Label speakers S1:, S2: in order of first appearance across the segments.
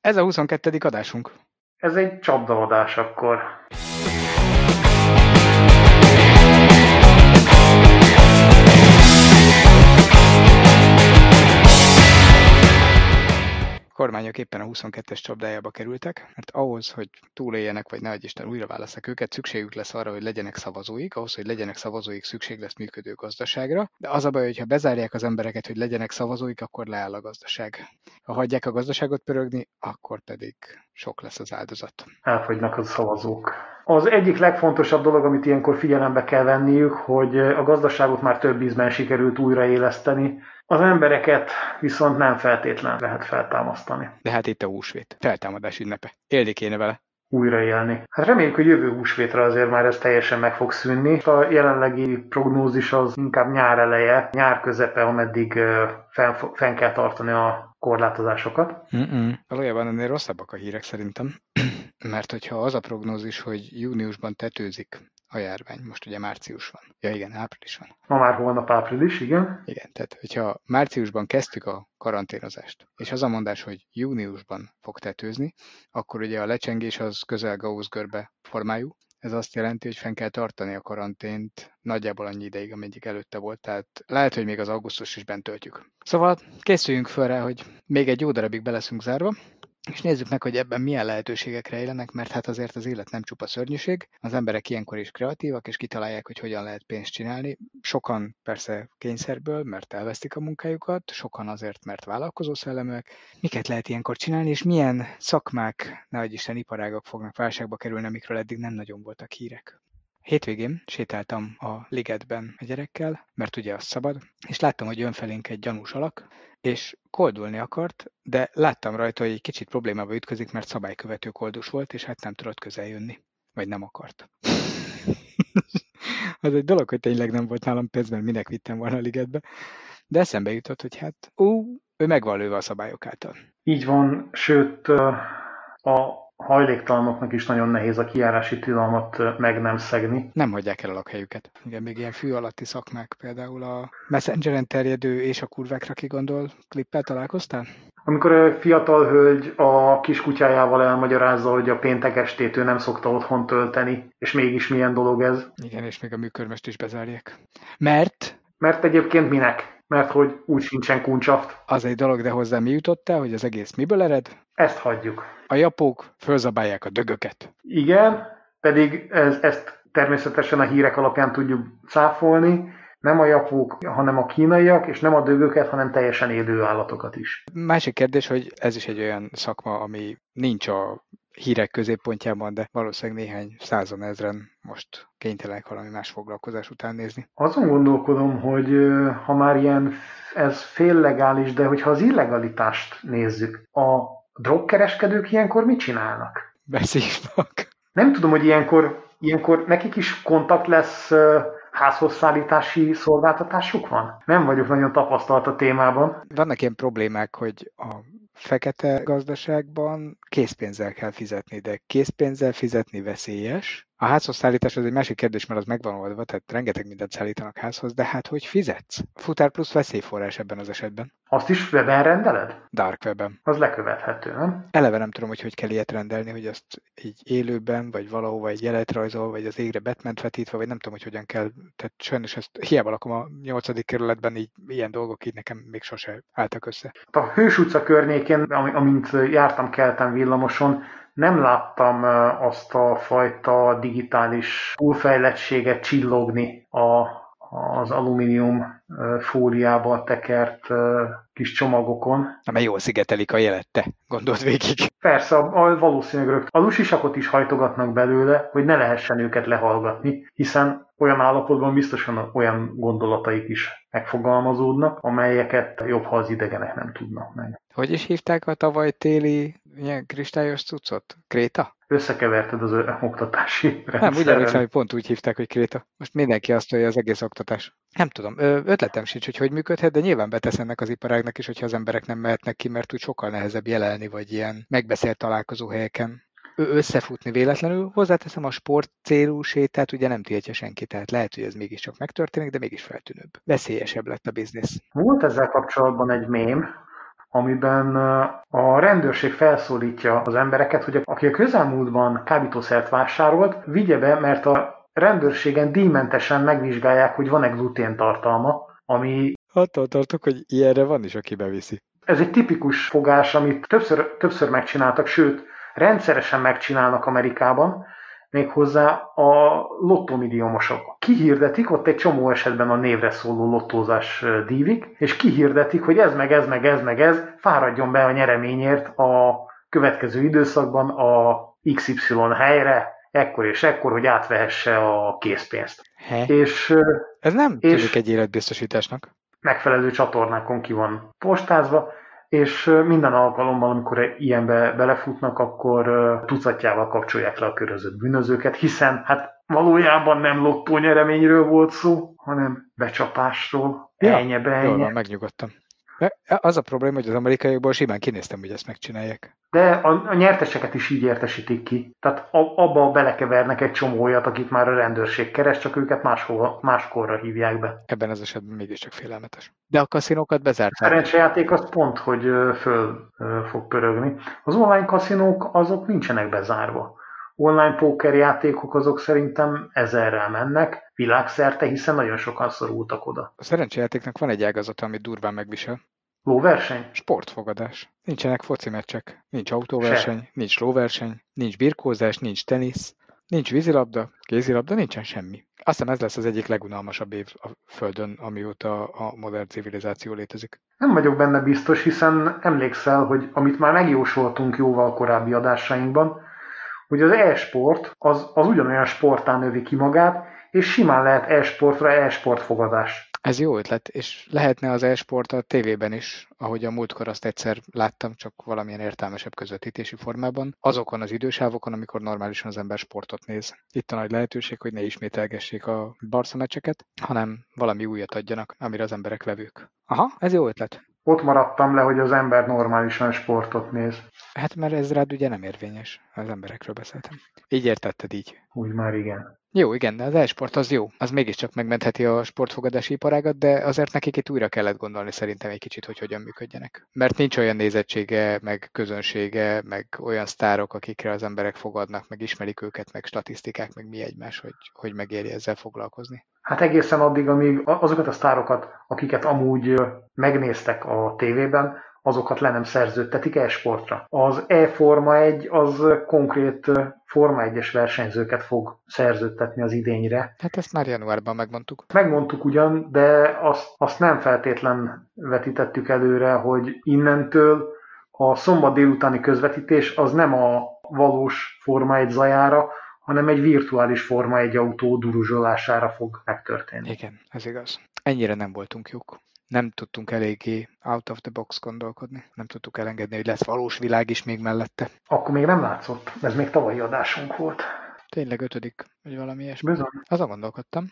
S1: Ez a 22. adásunk.
S2: Ez egy csapdaadás akkor.
S1: Kormányok éppen a 22-es csapdájába kerültek, mert ahhoz, hogy túléljenek, vagy ne Isten újra választak őket, szükségük lesz arra, hogy legyenek szavazóik, ahhoz, hogy legyenek szavazóik, szükség lesz működő gazdaságra, de az a baj, hogy ha bezárják az embereket, hogy legyenek szavazóik, akkor leáll a gazdaság. Ha hagyják a gazdaságot pörögni, akkor pedig sok lesz az áldozat.
S2: Elfogynak a szavazók. Az egyik legfontosabb dolog, amit ilyenkor figyelembe kell venniük, hogy a gazdaságot már több ízben sikerült újraéleszteni, az embereket viszont nem feltétlen lehet feltámasztani.
S1: De hát itt a húsvét. Feltámadás ünnepe. Élni kéne vele
S2: újraélni. Hát reméljük, hogy jövő húsvétre azért már ez teljesen meg fog szűnni. A jelenlegi prognózis az inkább nyár eleje, nyár közepe, ameddig fenn, fenn kell tartani a korlátozásokat.
S1: Mm-mm. Valójában ennél rosszabbak a hírek szerintem, mert hogyha az a prognózis, hogy júniusban tetőzik a járvány. Most ugye március van. Ja igen, április van.
S2: Ma már holnap április, igen.
S1: Igen, tehát hogyha márciusban kezdtük a karanténozást, és az a mondás, hogy júniusban fog tetőzni, akkor ugye a lecsengés az közel Gauss görbe formájú, ez azt jelenti, hogy fenn kell tartani a karantént nagyjából annyi ideig, ameddig előtte volt, tehát lehet, hogy még az augusztus is bent töltjük. Szóval készüljünk fel rá, hogy még egy jó darabig beleszünk zárva, és nézzük meg, hogy ebben milyen lehetőségek rejlenek, mert hát azért az élet nem csupa szörnyűség. Az emberek ilyenkor is kreatívak, és kitalálják, hogy hogyan lehet pénzt csinálni. Sokan persze kényszerből, mert elvesztik a munkájukat, sokan azért, mert vállalkozó szelleműek. Miket lehet ilyenkor csinálni, és milyen szakmák, nehogy Isten iparágak fognak válságba kerülni, amikről eddig nem nagyon voltak hírek. Hétvégén sétáltam a ligetben a gyerekkel, mert ugye az szabad, és láttam, hogy jön felénk egy gyanús alak, és koldulni akart, de láttam rajta, hogy egy kicsit problémába ütközik, mert szabálykövető koldus volt, és hát nem tudott közel jönni. Vagy nem akart. az egy dolog, hogy tényleg nem volt nálam pénz, mert minek vittem volna a ligetbe. De eszembe jutott, hogy hát, ú, ő meg lőve a szabályok által.
S2: Így van, sőt, a hajléktalanoknak is nagyon nehéz a kiárási tilalmat meg nem szegni.
S1: Nem hagyják el a lakhelyüket. Igen, még ilyen fű alatti szakmák, például a Messengeren terjedő és a kurvákra kigondol klippel találkoztál?
S2: Amikor a fiatal hölgy a kiskutyájával elmagyarázza, hogy a péntek estét ő nem szokta otthon tölteni, és mégis milyen dolog ez.
S1: Igen, és még a műkörmest is bezárják. Mert?
S2: Mert egyébként minek? Mert hogy úgy sincsen kuncsaft.
S1: Az egy dolog, de hozzá mi jutott el, hogy az egész miből ered?
S2: Ezt hagyjuk.
S1: A japók fölzabálják a dögöket.
S2: Igen, pedig ez, ezt természetesen a hírek alapján tudjuk cáfolni, nem a japók, hanem a kínaiak, és nem a dögöket, hanem teljesen élő állatokat is.
S1: Másik kérdés, hogy ez is egy olyan szakma, ami nincs a hírek középpontjában, de valószínűleg néhány százon ezren most kénytelenek valami más foglalkozás után nézni.
S2: Azon gondolkodom, hogy ha már ilyen ez féllegális, de hogyha az illegalitást nézzük, a drogkereskedők ilyenkor mit csinálnak?
S1: Beszívnak.
S2: Nem tudom, hogy ilyenkor, ilyenkor nekik is kontakt lesz házhozszállítási szolgáltatásuk van? Nem vagyok nagyon tapasztalt a témában.
S1: Vannak ilyen problémák, hogy a fekete gazdaságban készpénzzel kell fizetni, de készpénzzel fizetni veszélyes, a házhoz szállítás az egy másik kérdés, mert az megvan oldva, tehát rengeteg mindent szállítanak házhoz, de hát hogy fizetsz? Futár plusz veszélyforrás ebben az esetben.
S2: Azt is webben rendeled?
S1: Dark webben.
S2: Az lekövethető, nem?
S1: Eleve nem tudom, hogy hogy kell ilyet rendelni, hogy azt így élőben, vagy valahova egy jelet rajzol, vagy az égre batman vetítve, vagy nem tudom, hogy hogyan kell. Tehát sajnos ezt hiába lakom a nyolcadik kerületben, így ilyen dolgok így nekem még sose álltak össze.
S2: A Hős utca környékén, amint jártam keltem villamoson, nem láttam azt a fajta digitális túlfejlettséget csillogni a, az alumínium fóliába tekert kis csomagokon.
S1: Mert jól szigetelik a jelet, te gondold végig.
S2: Persze, a, a valószínűleg rögt. A lusisakot is hajtogatnak belőle, hogy ne lehessen őket lehallgatni, hiszen olyan állapotban biztosan olyan gondolataik is megfogalmazódnak, amelyeket jobb, ha az idegenek nem tudnak meg.
S1: Hogy is hívták a tavaly téli ilyen kristályos cuccot? Kréta?
S2: Összekeverted az oktatási rendszeren.
S1: Nem, úgy emlékszem, hogy pont úgy hívták, hogy Kréta. Most mindenki azt mondja, az egész oktatás. Nem tudom, ötletem sincs, hogy hogy működhet, de nyilván betesz ennek az iparágnak is, hogyha az emberek nem mehetnek ki, mert úgy sokkal nehezebb jelelni, vagy ilyen megbeszélt találkozó helyeken összefutni véletlenül. Hozzáteszem, a sport célú sétát ugye nem tiltja senki, tehát lehet, hogy ez mégiscsak megtörténik, de mégis feltűnőbb. Veszélyesebb lett a biznisz.
S2: Volt ezzel kapcsolatban egy mém, amiben a rendőrség felszólítja az embereket, hogy aki a közelmúltban kábítószert vásárolt, vigye be, mert a rendőrségen díjmentesen megvizsgálják, hogy van-e glutén tartalma, ami...
S1: Attól tartok, hogy ilyenre van is, aki beviszi.
S2: Ez egy tipikus fogás, amit többször, többször megcsináltak, sőt, rendszeresen megcsinálnak Amerikában, méghozzá a lottomidiumosok. Kihirdetik, ott egy csomó esetben a névre szóló lottózás dívik, és kihirdetik, hogy ez meg ez meg ez meg ez fáradjon be a nyereményért a következő időszakban a XY helyre, ekkor és ekkor, hogy átvehesse a készpénzt.
S1: He? És, ez nem és tűnik egy életbiztosításnak.
S2: Megfelelő csatornákon ki van postázva, és minden alkalommal, amikor ilyenbe belefutnak, akkor tucatjával kapcsolják le a körözött bűnözőket, hiszen hát valójában nem lottó nyereményről volt szó, hanem becsapásról, ja, ennyi Jól
S1: van, megnyugodtam. Az a probléma, hogy az amerikaiakból simán kinéztem, hogy ezt megcsinálják.
S2: De a, a nyerteseket is így értesítik ki. Tehát a, abba belekevernek egy csomó olyat, akit már a rendőrség keres, csak őket máshol, máskorra hívják be.
S1: Ebben az esetben mégiscsak félelmetes. De a kaszinókat bezárták.
S2: A szerencsejáték az pont, hogy föl fog pörögni. Az online kaszinók azok nincsenek bezárva. Online pókerjátékok azok szerintem ezerrel mennek világszerte, hiszen nagyon sokan szorultak oda.
S1: A szerencsejátéknak van egy ágazata, amit durván megvisel.
S2: Lóverseny?
S1: Sportfogadás. Nincsenek foci meccsek, nincs autóverseny, Se. nincs lóverseny, nincs birkózás, nincs tenisz, nincs vízilabda, kézilabda, nincsen semmi. Azt hiszem ez lesz az egyik legunalmasabb év a Földön, amióta a modern civilizáció létezik.
S2: Nem vagyok benne biztos, hiszen emlékszel, hogy amit már megjósoltunk jóval korábbi adásainkban, hogy az e-sport az, az ugyanolyan sportán növi ki magát, és simán lehet e-sportra e-sport fogadás.
S1: Ez jó ötlet, és lehetne az e-sport a tévében is, ahogy a múltkor azt egyszer láttam, csak valamilyen értelmesebb közvetítési formában, azokon az idősávokon, amikor normálisan az ember sportot néz. Itt a nagy lehetőség, hogy ne ismételgessék a Barca meccseket, hanem valami újat adjanak, amire az emberek vevők. Aha, ez jó ötlet.
S2: Ott maradtam le, hogy az ember normálisan sportot néz.
S1: Hát mert ez rád ugye nem érvényes. Az emberekről beszéltem. Így értetted így.
S2: Úgy már igen.
S1: Jó, igen, de az e-sport az jó. Az mégiscsak megmentheti a sportfogadási iparágat, de azért nekik itt újra kellett gondolni szerintem egy kicsit, hogy hogyan működjenek. Mert nincs olyan nézettsége, meg közönsége, meg olyan sztárok, akikre az emberek fogadnak, meg ismerik őket, meg statisztikák, meg mi egymás, hogy, hogy megéri ezzel foglalkozni.
S2: Hát egészen addig, amíg azokat a sztárokat, akiket amúgy megnéztek a tévében, azokat le nem szerződtetik e-sportra. Az e-forma 1 az konkrét Forma 1-es versenyzőket fog szerződtetni az idényre.
S1: Hát ezt már januárban megmondtuk.
S2: Megmondtuk ugyan, de azt, azt nem feltétlen vetítettük előre, hogy innentől a szombat délutáni közvetítés az nem a valós Forma 1 zajára, hanem egy virtuális Forma 1 autó duruzsolására fog megtörténni.
S1: Igen, ez igaz. Ennyire nem voltunk jók nem tudtunk eléggé out of the box gondolkodni. Nem tudtuk elengedni, hogy lesz valós világ is még mellette.
S2: Akkor még nem látszott. Ez még tavalyi adásunk volt.
S1: Tényleg ötödik, vagy valami ilyesmi. Bizony. Azon gondolkodtam,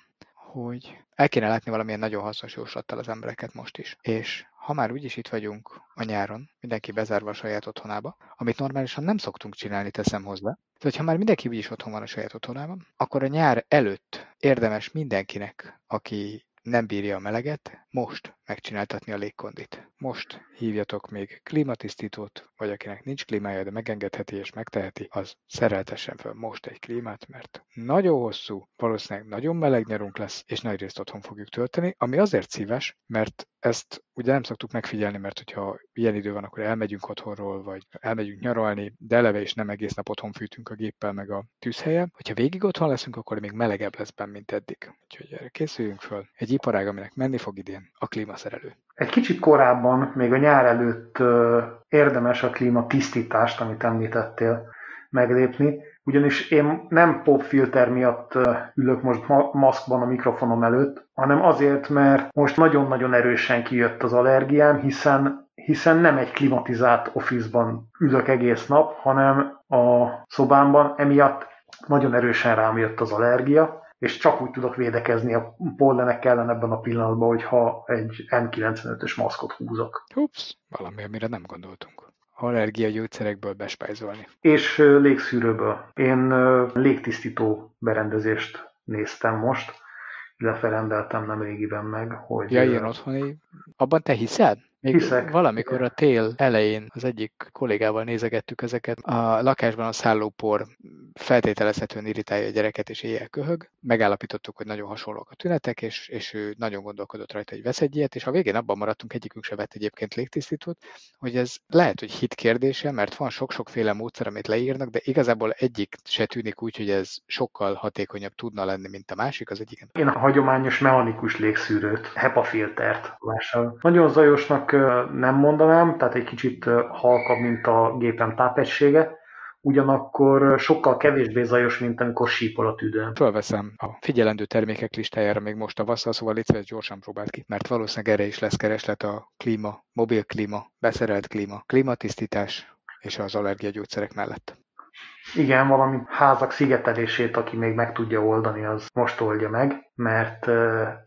S1: hogy el kéne látni valamilyen nagyon hasznos jóslattal az embereket most is. És ha már úgyis itt vagyunk a nyáron, mindenki bezárva a saját otthonába, amit normálisan nem szoktunk csinálni, teszem hozzá. Tehát, ha már mindenki úgyis otthon van a saját otthonában, akkor a nyár előtt érdemes mindenkinek, aki nem bírja a meleget, most megcsináltatni a légkondit. Most hívjatok még klímatisztítót, vagy akinek nincs klímája, de megengedheti és megteheti, az szereltessen fel most egy klímát, mert nagyon hosszú, valószínűleg nagyon meleg nyarunk lesz, és nagy részt otthon fogjuk tölteni, ami azért szíves, mert ezt ugye nem szoktuk megfigyelni, mert hogyha ilyen idő van, akkor elmegyünk otthonról, vagy elmegyünk nyaralni, de eleve is nem egész nap otthon fűtünk a géppel, meg a tűzhelyen. Hogyha végig otthon leszünk, akkor még melegebb lesz benn, mint eddig. Úgyhogy erre készüljünk föl. Egy iparág, aminek menni fog idén, a klímaszerelő.
S2: Egy kicsit korábban, még a nyár előtt érdemes a klíma tisztítást, amit említettél, meglépni, ugyanis én nem popfilter miatt ülök most maszkban a mikrofonom előtt, hanem azért, mert most nagyon-nagyon erősen kijött az allergiám, hiszen hiszen nem egy klimatizált office-ban ülök egész nap, hanem a szobámban, emiatt nagyon erősen rám jött az allergia, és csak úgy tudok védekezni a pollenek ellen ebben a pillanatban, hogyha egy N95-ös maszkot húzok.
S1: Ups, valami, amire nem gondoltunk allergiagyógyszerekből bespájzolni.
S2: És légszűrőből. Én légtisztító berendezést néztem most, illetve rendeltem nem régiben meg, hogy...
S1: Ja, ilyen otthoni. Abban te hiszel? Még Hiszek. valamikor a tél elején az egyik kollégával nézegettük ezeket. A lakásban a szállópor feltételezhetően irritálja a gyereket, és éjjel köhög. Megállapítottuk, hogy nagyon hasonlók a tünetek, és, és ő nagyon gondolkodott rajta, hogy vesz egy ilyet, és a végén abban maradtunk, egyikünk se vett egyébként légtisztítót, hogy ez lehet, hogy hit kérdése, mert van sok-sokféle módszer, amit leírnak, de igazából egyik se tűnik úgy, hogy ez sokkal hatékonyabb tudna lenni, mint a másik, az egyik.
S2: Én a hagyományos mechanikus légszűrőt, HEPA filtert vásárolom. Nagyon zajosnak nem mondanám, tehát egy kicsit halkabb, mint a gépem tápegysége, ugyanakkor sokkal kevésbé zajos, mint amikor sípol a tüdőn.
S1: Fölveszem a figyelendő termékek listájára még most tavasszal, szóval légy gyorsan próbált ki, mert valószínűleg erre is lesz kereslet a klíma, mobil klíma, beszerelt klíma, klímatisztítás és az allergiagyógyszerek mellett.
S2: Igen, valami házak szigetelését, aki még meg tudja oldani, az most oldja meg, mert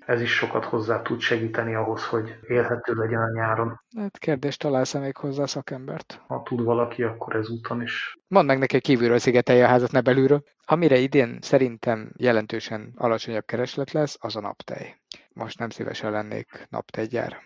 S2: ez is sokat hozzá tud segíteni ahhoz, hogy élhető legyen a nyáron.
S1: Hát kérdés, találsz-e még hozzá szakembert?
S2: Ha tud valaki, akkor ezúton is.
S1: Mondd meg neki, hogy kívülről szigetelje a házat, ne belülről. Amire idén szerintem jelentősen alacsonyabb kereslet lesz, az a naptej. Most nem szívesen lennék naptejgyár.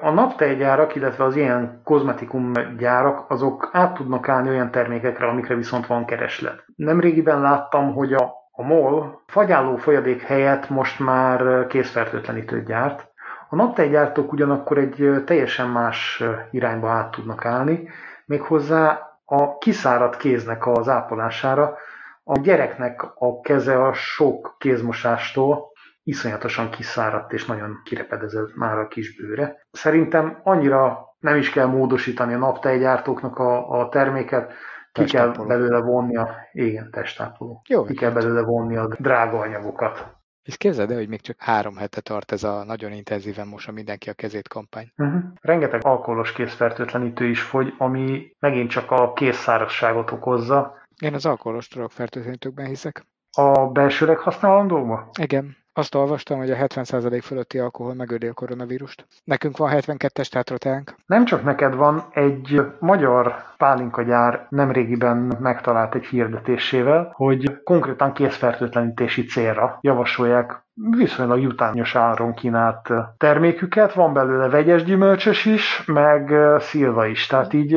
S2: A naptejgyárak, illetve az ilyen kozmetikum gyárak, azok át tudnak állni olyan termékekre, amikre viszont van kereslet. Nemrégiben láttam, hogy a, a MOL fagyálló folyadék helyett most már készfertőtlenítőt gyárt. A naptejgyártók ugyanakkor egy teljesen más irányba át tudnak állni, méghozzá a kiszáradt kéznek az ápolására. A gyereknek a keze a sok kézmosástól iszonyatosan kiszáradt és nagyon kirepedezett már a kis bőre. Szerintem annyira nem is kell módosítani a naptejgyártóknak a, a terméket, ki kell belőle vonni a, igen, testápoló. Jó, ki kell belőle vonni a drága anyagokat.
S1: És képzeld el, hogy még csak három hete tart ez a nagyon intenzíven mosa mindenki a kezét kampány.
S2: Uh-huh. Rengeteg alkoholos készfertőtlenítő is fogy, ami megint csak a készszárazságot okozza.
S1: Én az alkoholos fertőtlenítőkben hiszek.
S2: A belsőleg használandóba?
S1: Igen. Azt olvastam, hogy a 70% fölötti alkohol megöli a koronavírust. Nekünk van 72-es tátroteánk.
S2: Nem csak neked van, egy magyar pálinkagyár nemrégiben megtalált egy hirdetésével, hogy konkrétan készfertőtlenítési célra javasolják viszonylag jutányos áron kínált terméküket, van belőle vegyes gyümölcsös is, meg szilva is, tehát így...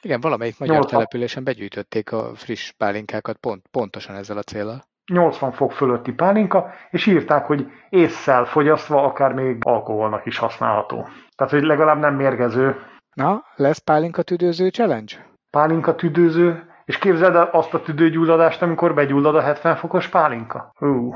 S1: Igen, valamelyik magyar 80... településen begyűjtötték a friss pálinkákat pont, pontosan ezzel a célral.
S2: 80 fok fölötti pálinka, és írták, hogy észszel fogyasztva akár még alkoholnak is használható. Tehát, hogy legalább nem mérgező.
S1: Na, lesz pálinka tüdőző challenge?
S2: Pálinka tüdőző, és képzeld el azt a tüdőgyulladást, amikor begyullad a 70 fokos pálinka. Hú.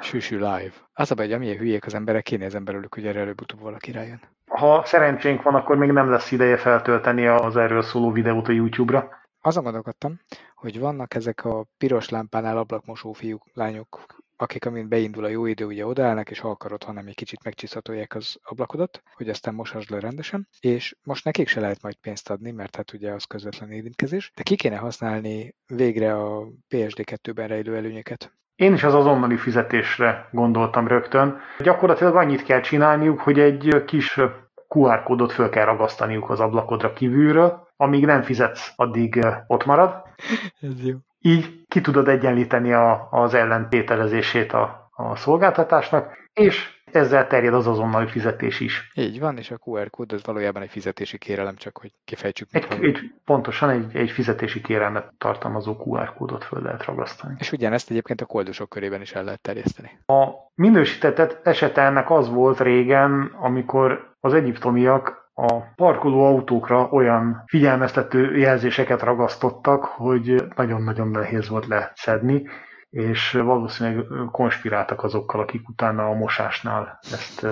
S1: Süsű live. Az a baj, hogy amilyen hülyék az emberek, kinézem belőlük, hogy erre előbb-utóbb valaki rájön.
S2: Ha szerencsénk van, akkor még nem lesz ideje feltölteni az erről szóló videót a YouTube-ra.
S1: Azon gondolkodtam, hogy vannak ezek a piros lámpánál ablakmosó fiúk, lányok, akik amint beindul a jó idő, ugye odaállnak, és ha akarod, hanem egy kicsit megcsiszatolják az ablakodat, hogy aztán mosasd le rendesen, és most nekik se lehet majd pénzt adni, mert hát ugye az közvetlen érintkezés, de ki kéne használni végre a PSD2-ben rejlő előnyöket.
S2: Én is az azonnali fizetésre gondoltam rögtön. Gyakorlatilag annyit kell csinálniuk, hogy egy kis QR kódot föl kell ragasztaniuk az ablakodra kívülről, amíg nem fizetsz, addig ott marad.
S1: Ez jó.
S2: Így ki tudod egyenlíteni a, az ellentételezését a, a szolgáltatásnak, és ezzel terjed az azonnali fizetés is.
S1: Így van, és a QR kód az valójában egy fizetési kérelem, csak hogy kifejtsük.
S2: Egy, egy, pontosan egy, egy fizetési kérelmet tartalmazó QR kódot föl lehet ragasztani.
S1: És ugyanezt egyébként a koldusok körében is el lehet terjeszteni.
S2: A minősített esete ennek az volt régen, amikor az egyiptomiak a parkoló autókra olyan figyelmeztető jelzéseket ragasztottak, hogy nagyon-nagyon nehéz volt leszedni, és valószínűleg konspiráltak azokkal, akik utána a mosásnál ezt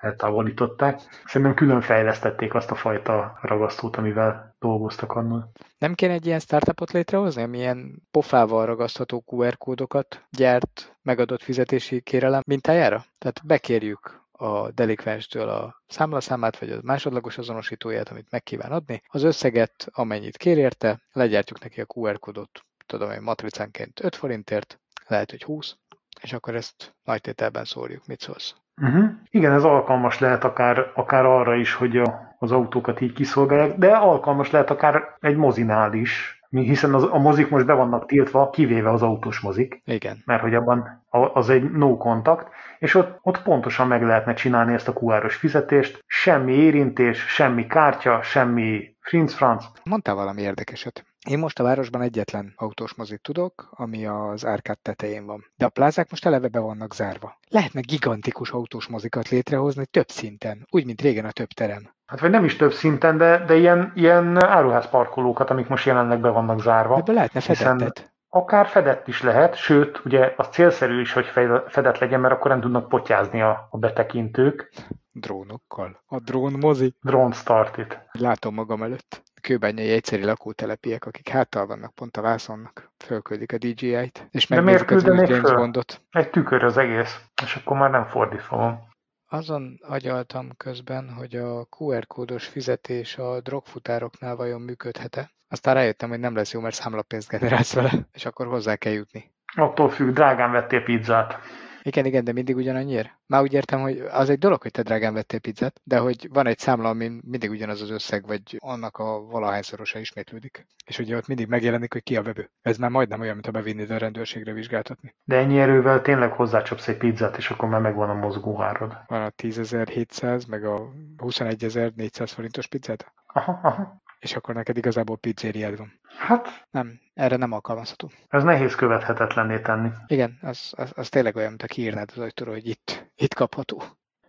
S2: eltávolították. Szerintem külön fejlesztették azt a fajta ragasztót, amivel dolgoztak annól.
S1: Nem kéne egy ilyen startupot létrehozni, ami ilyen pofával ragasztható QR kódokat gyárt megadott fizetési kérelem mintájára? Tehát bekérjük a delikvenstől a számlaszámát, vagy a másodlagos azonosítóját, amit meg adni, az összeget, amennyit kér érte, legyártjuk neki a QR kódot, tudom én, matricánként 5 forintért, lehet, hogy 20, és akkor ezt nagy tételben szórjuk. Mit szólsz?
S2: Uh-huh. Igen, ez alkalmas lehet akár, akár arra is, hogy a, az autókat így kiszolgálják, de alkalmas lehet akár egy mozinál is, hiszen az, a mozik most be vannak tiltva, kivéve az autós mozik.
S1: Igen.
S2: Mert hogy abban az egy no kontakt, és ott, ott pontosan meg lehetne csinálni ezt a QR-os fizetést, semmi érintés, semmi kártya, semmi frinc franc.
S1: Mondtál valami érdekeset. Én most a városban egyetlen autós mozit tudok, ami az árkád tetején van. De a plázák most eleve be vannak zárva. Lehetne gigantikus autós mozikat létrehozni több szinten, úgy, mint régen a több terem.
S2: Hát vagy nem is több szinten, de, de ilyen, ilyen áruházparkolókat, amik most jelenleg be vannak zárva.
S1: Ebből lehetne fedettet.
S2: Akár fedett is lehet, sőt, ugye az célszerű is, hogy fedett legyen, mert akkor nem tudnak potyázni a, a betekintők.
S1: Drónokkal. A drón mozi.
S2: Drone startit.
S1: Látom magam előtt. Kőbányai egyszeri lakótelepiek, akik háttal vannak pont a vászonnak, fölküldik a DJI-t, és megnézik az új James föl? Bondot.
S2: Egy tükör az egész, és akkor már nem fordítva van.
S1: Azon agyaltam közben, hogy a QR kódos fizetés a drogfutároknál vajon működhet-e. Aztán rájöttem, hogy nem lesz jó, mert számlapénzt generálsz vele, és akkor hozzá kell jutni.
S2: Attól függ, drágán vettél pizzát.
S1: Igen, igen, de mindig ugyanannyiért. Már úgy értem, hogy az egy dolog, hogy te drágán vettél pizzát, de hogy van egy számla, amin mindig ugyanaz az összeg, vagy annak a valahányszorosa ismétlődik. És ugye ott mindig megjelenik, hogy ki a vevő. Ez már majdnem olyan, mint ha bevinnéd a rendőrségre vizsgáltatni.
S2: De ennyi erővel tényleg hozzácsapsz egy pizzát, és akkor már megvan a mozgóhárod.
S1: Van a 10.700, meg a 21.400 forintos pizzát?
S2: Aha, aha
S1: és akkor neked igazából pizzériád van.
S2: Hát...
S1: Nem, erre nem alkalmazható.
S2: Ez nehéz követhetetlenné tenni.
S1: Igen, az, az, az tényleg olyan, mint a kiírnád az ajtóról, hogy itt, itt kapható.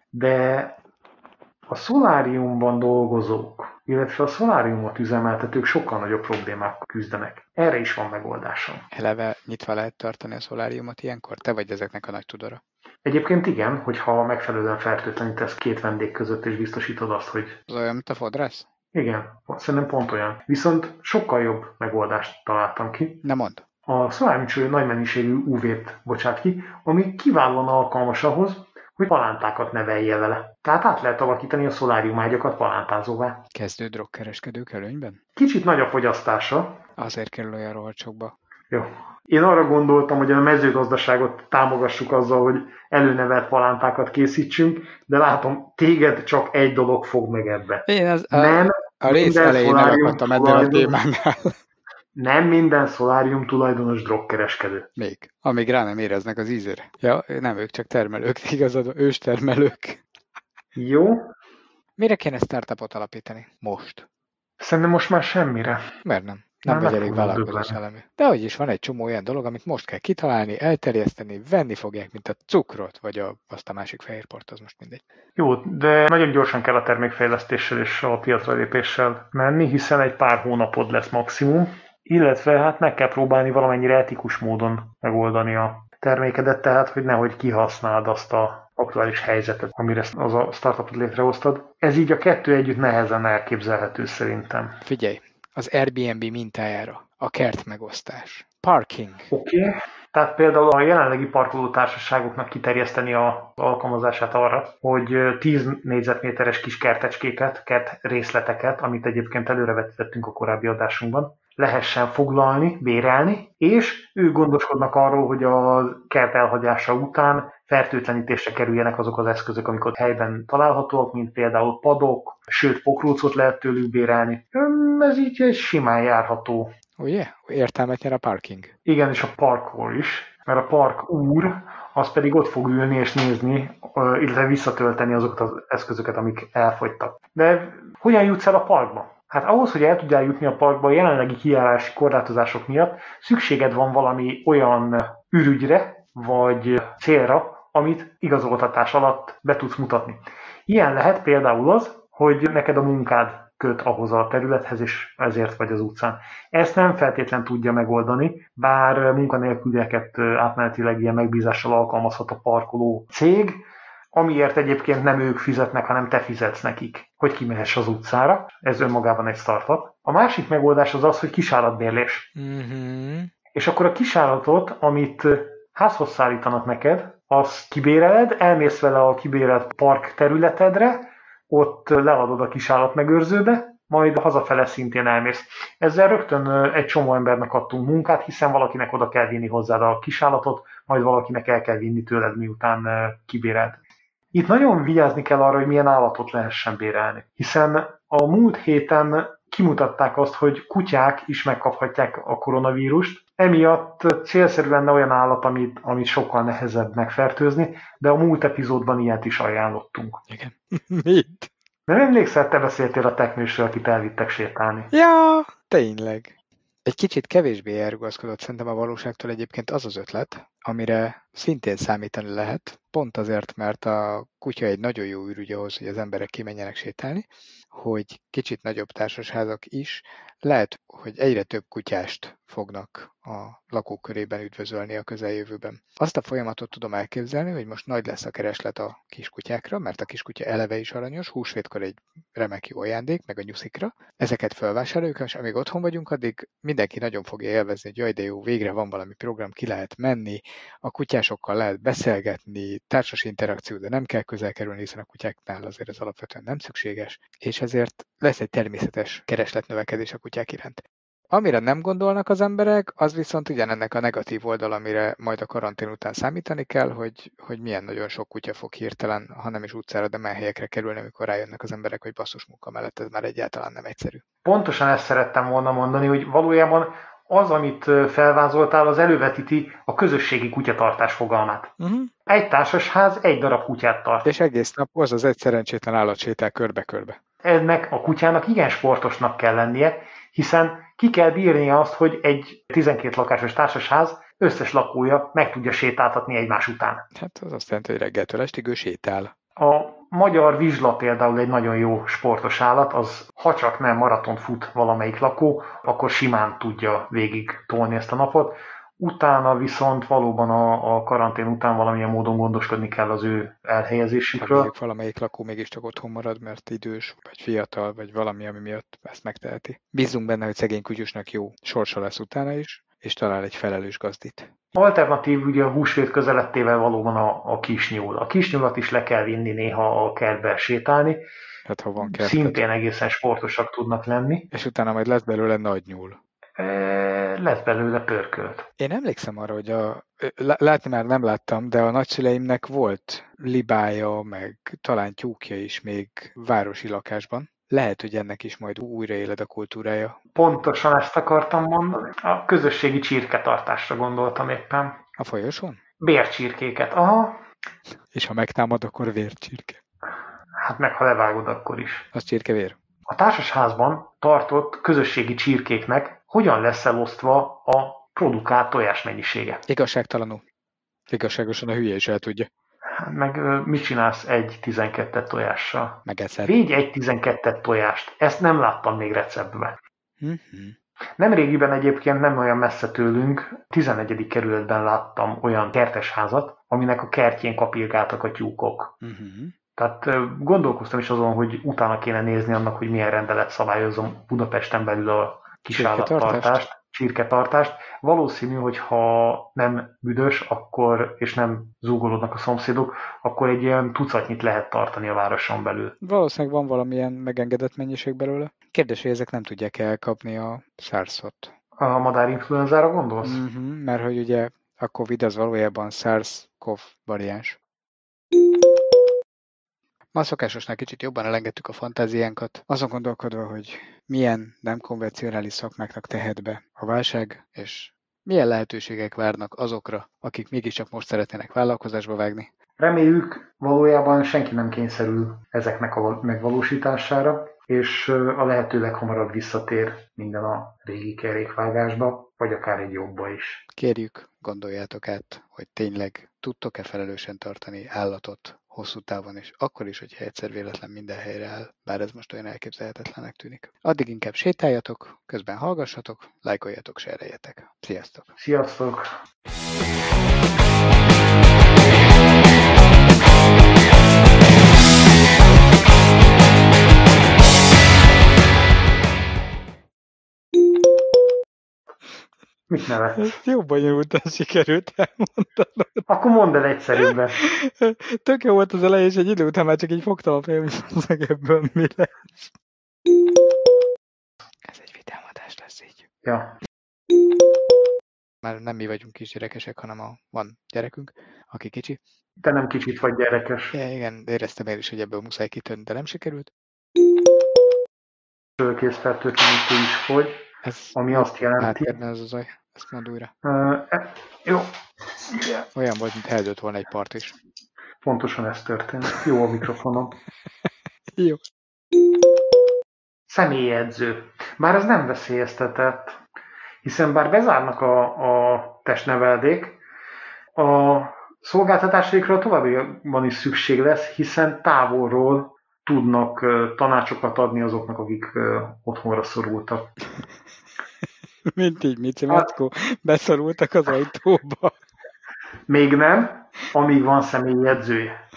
S2: De a szoláriumban dolgozók, illetve a szoláriumot üzemeltetők sokkal nagyobb problémákkal küzdenek. Erre is van megoldásom.
S1: Eleve nyitva lehet tartani a szoláriumot ilyenkor? Te vagy ezeknek a nagy tudora.
S2: Egyébként igen, hogyha megfelelően fertőtlenítesz két vendég között, és biztosítod azt, hogy...
S1: Az olyan, mint a fodrász?
S2: Igen, szerintem pont olyan. Viszont sokkal jobb megoldást találtam ki.
S1: Nem mond.
S2: A szoláriumcső nagy mennyiségű UV-t bocsát ki, ami kiválóan alkalmas ahhoz, hogy palántákat nevelje vele. Tehát át lehet alakítani a szoláriumágyakat palántázóvá.
S1: Kezdő drogkereskedők előnyben?
S2: Kicsit nagy a fogyasztása.
S1: Azért kerül olyan rohadt
S2: Jó. Én arra gondoltam, hogy a mezőgazdaságot támogassuk azzal, hogy előnevelt palántákat készítsünk, de látom, téged csak egy dolog fog meg ebbe.
S1: Én az, a... Nem a rész elején nem akartam ennél a témánál.
S2: Nem minden szolárium tulajdonos drogkereskedő.
S1: Még. Amíg rá nem éreznek az ízére. Ja, nem, ők csak termelők, igazad, őstermelők.
S2: Jó.
S1: Mire kéne startupot alapítani? Most.
S2: Szerintem most már semmire.
S1: Mert nem. Nem vagy elég vállalkozó szellemű. De hogy is van egy csomó olyan dolog, amit most kell kitalálni, elterjeszteni, venni fogják, mint a cukrot, vagy a, azt a másik fehérport, az most mindegy.
S2: Jó, de nagyon gyorsan kell a termékfejlesztéssel és a piacra lépéssel menni, hiszen egy pár hónapod lesz maximum, illetve hát meg kell próbálni valamennyire etikus módon megoldani a termékedet, tehát hogy nehogy kihasználd azt a aktuális helyzetet, amire az a startupot létrehoztad. Ez így a kettő együtt nehezen elképzelhető szerintem.
S1: Figyelj, az Airbnb mintájára. A kert megosztás. Parking.
S2: Oké. Okay. Tehát például a jelenlegi parkolótársaságoknak kiterjeszteni a alkalmazását arra, hogy 10 négyzetméteres kis kertecskéket, kert részleteket, amit egyébként előrevetítettünk a korábbi adásunkban, lehessen foglalni, bérelni, és ők gondoskodnak arról, hogy a kert elhagyása után fertőtlenítésre kerüljenek azok az eszközök, amik ott helyben találhatóak, mint például padok, sőt pokrócot lehet tőlük bérelni. Ez így egy simán járható.
S1: Ugye? Értelmet nyer a parking.
S2: Igen, és a parkour is, mert a park úr az pedig ott fog ülni és nézni, illetve visszatölteni azokat az eszközöket, amik elfogytak. De hogyan jutsz el a parkba? Hát ahhoz, hogy el tudjál jutni a parkba a jelenlegi kijárási korlátozások miatt, szükséged van valami olyan ürügyre, vagy célra, amit igazoltatás alatt be tudsz mutatni. Ilyen lehet például az, hogy neked a munkád köt ahhoz a területhez, és ezért vagy az utcán. Ezt nem feltétlen tudja megoldani, bár munkanélkülieket átmenetileg ilyen megbízással alkalmazhat a parkoló cég, amiért egyébként nem ők fizetnek, hanem te fizetsz nekik, hogy kimehess az utcára. Ez önmagában egy startup. A másik megoldás az az, hogy kisállatbérlés. Mm-hmm. És akkor a kisállatot, amit házhoz szállítanak neked, azt kibéreled, elmész vele a kibérelt park területedre, ott leadod a kisállatmegőrzőbe, majd hazafele szintén elmész. Ezzel rögtön egy csomó embernek adtunk munkát, hiszen valakinek oda kell vinni hozzád a kisállatot, majd valakinek el kell vinni tőled, miután kibérelt. Itt nagyon vigyázni kell arra, hogy milyen állatot lehessen bérelni, hiszen a múlt héten kimutatták azt, hogy kutyák is megkaphatják a koronavírust, emiatt célszerű lenne olyan állat, amit, amit sokkal nehezebb megfertőzni, de a múlt epizódban ilyet is ajánlottunk.
S1: Igen. Mit?
S2: Nem emlékszel, te beszéltél a teknősről, akit elvittek sétálni.
S1: Ja, tényleg. Egy kicsit kevésbé elrugaszkodott szerintem a valóságtól egyébként az az ötlet, amire szintén számítani lehet, pont azért, mert a kutya egy nagyon jó ürügy ahhoz, hogy az emberek kimenjenek sétálni, hogy kicsit nagyobb társasházak is lehet, hogy egyre több kutyást fognak a lakókörében üdvözölni a közeljövőben. Azt a folyamatot tudom elképzelni, hogy most nagy lesz a kereslet a kiskutyákra, mert a kiskutya eleve is aranyos, húsvétkor egy remek jó ajándék, meg a nyuszikra. Ezeket felvásároljuk, és amíg otthon vagyunk, addig mindenki nagyon fogja élvezni, hogy jaj, de jó, végre van valami program, ki lehet menni, a kutyásokkal lehet beszélgetni, társas interakció, de nem kell közel kerülni, hiszen a kutyáknál azért ez alapvetően nem szükséges, és ezért lesz egy természetes keresletnövekedés a kutyák iránt. Amire nem gondolnak az emberek, az viszont ugyanennek a negatív oldal, amire majd a karantén után számítani kell, hogy, hogy milyen nagyon sok kutya fog hirtelen, ha nem is utcára, de helyekre kerülni, amikor rájönnek az emberek, hogy basszus munka mellett ez már egyáltalán nem egyszerű.
S2: Pontosan ezt szerettem volna mondani, hogy valójában az, amit felvázoltál, az elővetíti a közösségi kutyatartás fogalmát. Uh-huh. Egy társasház egy darab kutyát tart.
S1: És egész nap az az egy szerencsétlen állat sétál körbe-körbe.
S2: Ennek a kutyának igen sportosnak kell lennie, hiszen ki kell bírnia azt, hogy egy 12 lakásos társasház összes lakója meg tudja sétáltatni egymás után.
S1: Hát az azt jelenti, hogy reggeltől estig ő sétál.
S2: A magyar vizsla például egy nagyon jó sportos állat, az ha csak nem maraton fut valamelyik lakó, akkor simán tudja végig tolni ezt a napot. Utána viszont valóban a, a karantén után valamilyen módon gondoskodni kell az ő elhelyezésükről.
S1: Mondjuk valamelyik lakó mégiscsak otthon marad, mert idős, vagy fiatal, vagy valami, ami miatt ezt megteheti. Bízunk benne, hogy szegény kutyusnak jó sorsa lesz utána is, és talál egy felelős gazdit.
S2: Alternatív ugye a húsvét közelettével valóban a, a kisnyúl. A kisnyúlat is le kell vinni néha a kertbe sétálni.
S1: Hát ha van kert.
S2: Szintén egészen sportosak tudnak lenni.
S1: És utána majd lesz belőle nagy nyúl.
S2: E, lesz belőle pörkölt.
S1: Én emlékszem arra, hogy a, látni már nem láttam, de a nagyszüleimnek volt libája, meg talán tyúkja is még városi lakásban. Lehet, hogy ennek is majd újraéled a kultúrája.
S2: Pontosan ezt akartam mondani. A közösségi csirketartásra gondoltam éppen.
S1: A folyosón?
S2: Bércsirkéket, aha.
S1: És ha megtámad, akkor vércsirke.
S2: Hát meg ha levágod, akkor is.
S1: Az csirkevér.
S2: A társasházban tartott közösségi csirkéknek hogyan lesz elosztva a produkált tojás mennyisége?
S1: Igazságtalanul. Igazságosan a hülye is el tudja.
S2: Meg mit csinálsz egy 12 tojással?
S1: Megeszed.
S2: Végy egy 12 tojást. Ezt nem láttam még receptbe. Uh-huh. Nemrégiben egyébként nem olyan messze tőlünk, 11. kerületben láttam olyan kertesházat, aminek a kertjén kapirgáltak a tyúkok. Uh-huh. Tehát gondolkoztam is azon, hogy utána kéne nézni annak, hogy milyen rendelet szabályozom Budapesten belül a kisállattartást csirketartást. Valószínű, hogy ha nem büdös, akkor, és nem zúgolódnak a szomszédok, akkor egy ilyen tucatnyit lehet tartani a városon belül.
S1: Valószínűleg van valamilyen megengedett mennyiség belőle. Kérdés, hogy ezek nem tudják elkapni a SARS-ot.
S2: A madárinfluenzára gondolsz?
S1: Uh-huh, mert hogy ugye a Covid az valójában SARS-CoV variáns. Ma szokásosnál kicsit jobban elengedtük a fantáziánkat, azon gondolkodva, hogy milyen nem konvencionális szakmáknak tehet be a válság, és milyen lehetőségek várnak azokra, akik mégiscsak most szeretnének vállalkozásba vágni.
S2: Reméljük, valójában senki nem kényszerül ezeknek a megvalósítására, és a lehető leghamarabb visszatér minden a régi kerékvágásba, vagy akár egy jobba is.
S1: Kérjük, gondoljátok át, hogy tényleg tudtok-e felelősen tartani állatot hosszú távon, és akkor is, hogyha egyszer véletlen minden helyre áll, bár ez most olyan elképzelhetetlenek tűnik. Addig inkább sétáljatok, közben hallgassatok, lájkoljatok, sereljetek. Sziasztok!
S2: Sziasztok! Mit nevet?
S1: Ezt jó bonyolultan sikerült elmondanom.
S2: Akkor mondd el egyszerűbben.
S1: Tök jó volt az elején, és egy idő után már csak így fogtam a fejem, hogy ebből mi lesz. Ez egy vitámadás lesz így.
S2: Ja.
S1: Már nem mi vagyunk kisgyerekesek, hanem a, van gyerekünk, aki kicsi.
S2: Te nem kicsit vagy gyerekes.
S1: Ja, igen, éreztem én is, hogy ebből muszáj kitönni, de nem sikerült.
S2: készfertőtlenítő is fogy,
S1: Ez
S2: ami azt jelenti...
S1: háttérben ez a zaj. Ezt mondd újra.
S2: Uh, e, jó, Igen.
S1: Olyan volt, mint eldőtt volna egy part is.
S2: pontosan ez történt. Jó a mikrofonom.
S1: Jó.
S2: Személyedző. Bár ez nem veszélyeztetett, hiszen bár bezárnak a, a testneveldék, a szolgáltatásaikra továbbiakban is szükség lesz, hiszen távolról tudnak tanácsokat adni azoknak, akik otthonra szorultak.
S1: Mint így, Mici Mackó. Beszorultak az ajtóba.
S2: Még nem, amíg van személyi edzője.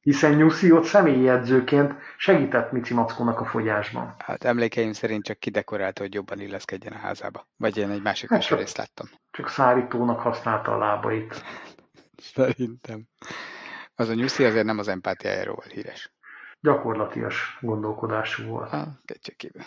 S2: Hiszen Nyuszi ott személyi edzőként segített Mici Mackónak a fogyásban.
S1: Hát emlékeim szerint csak kidekorálta, hogy jobban illeszkedjen a házába. Vagy én egy másik
S2: Hát
S1: hát
S2: csak-
S1: részt láttam.
S2: Csak szárítónak használta a lábait.
S1: Szerintem. Az a nyuszi azért nem az empátiájáról híres
S2: gyakorlatias gondolkodású volt.
S1: Hát, ah, kétségkívül.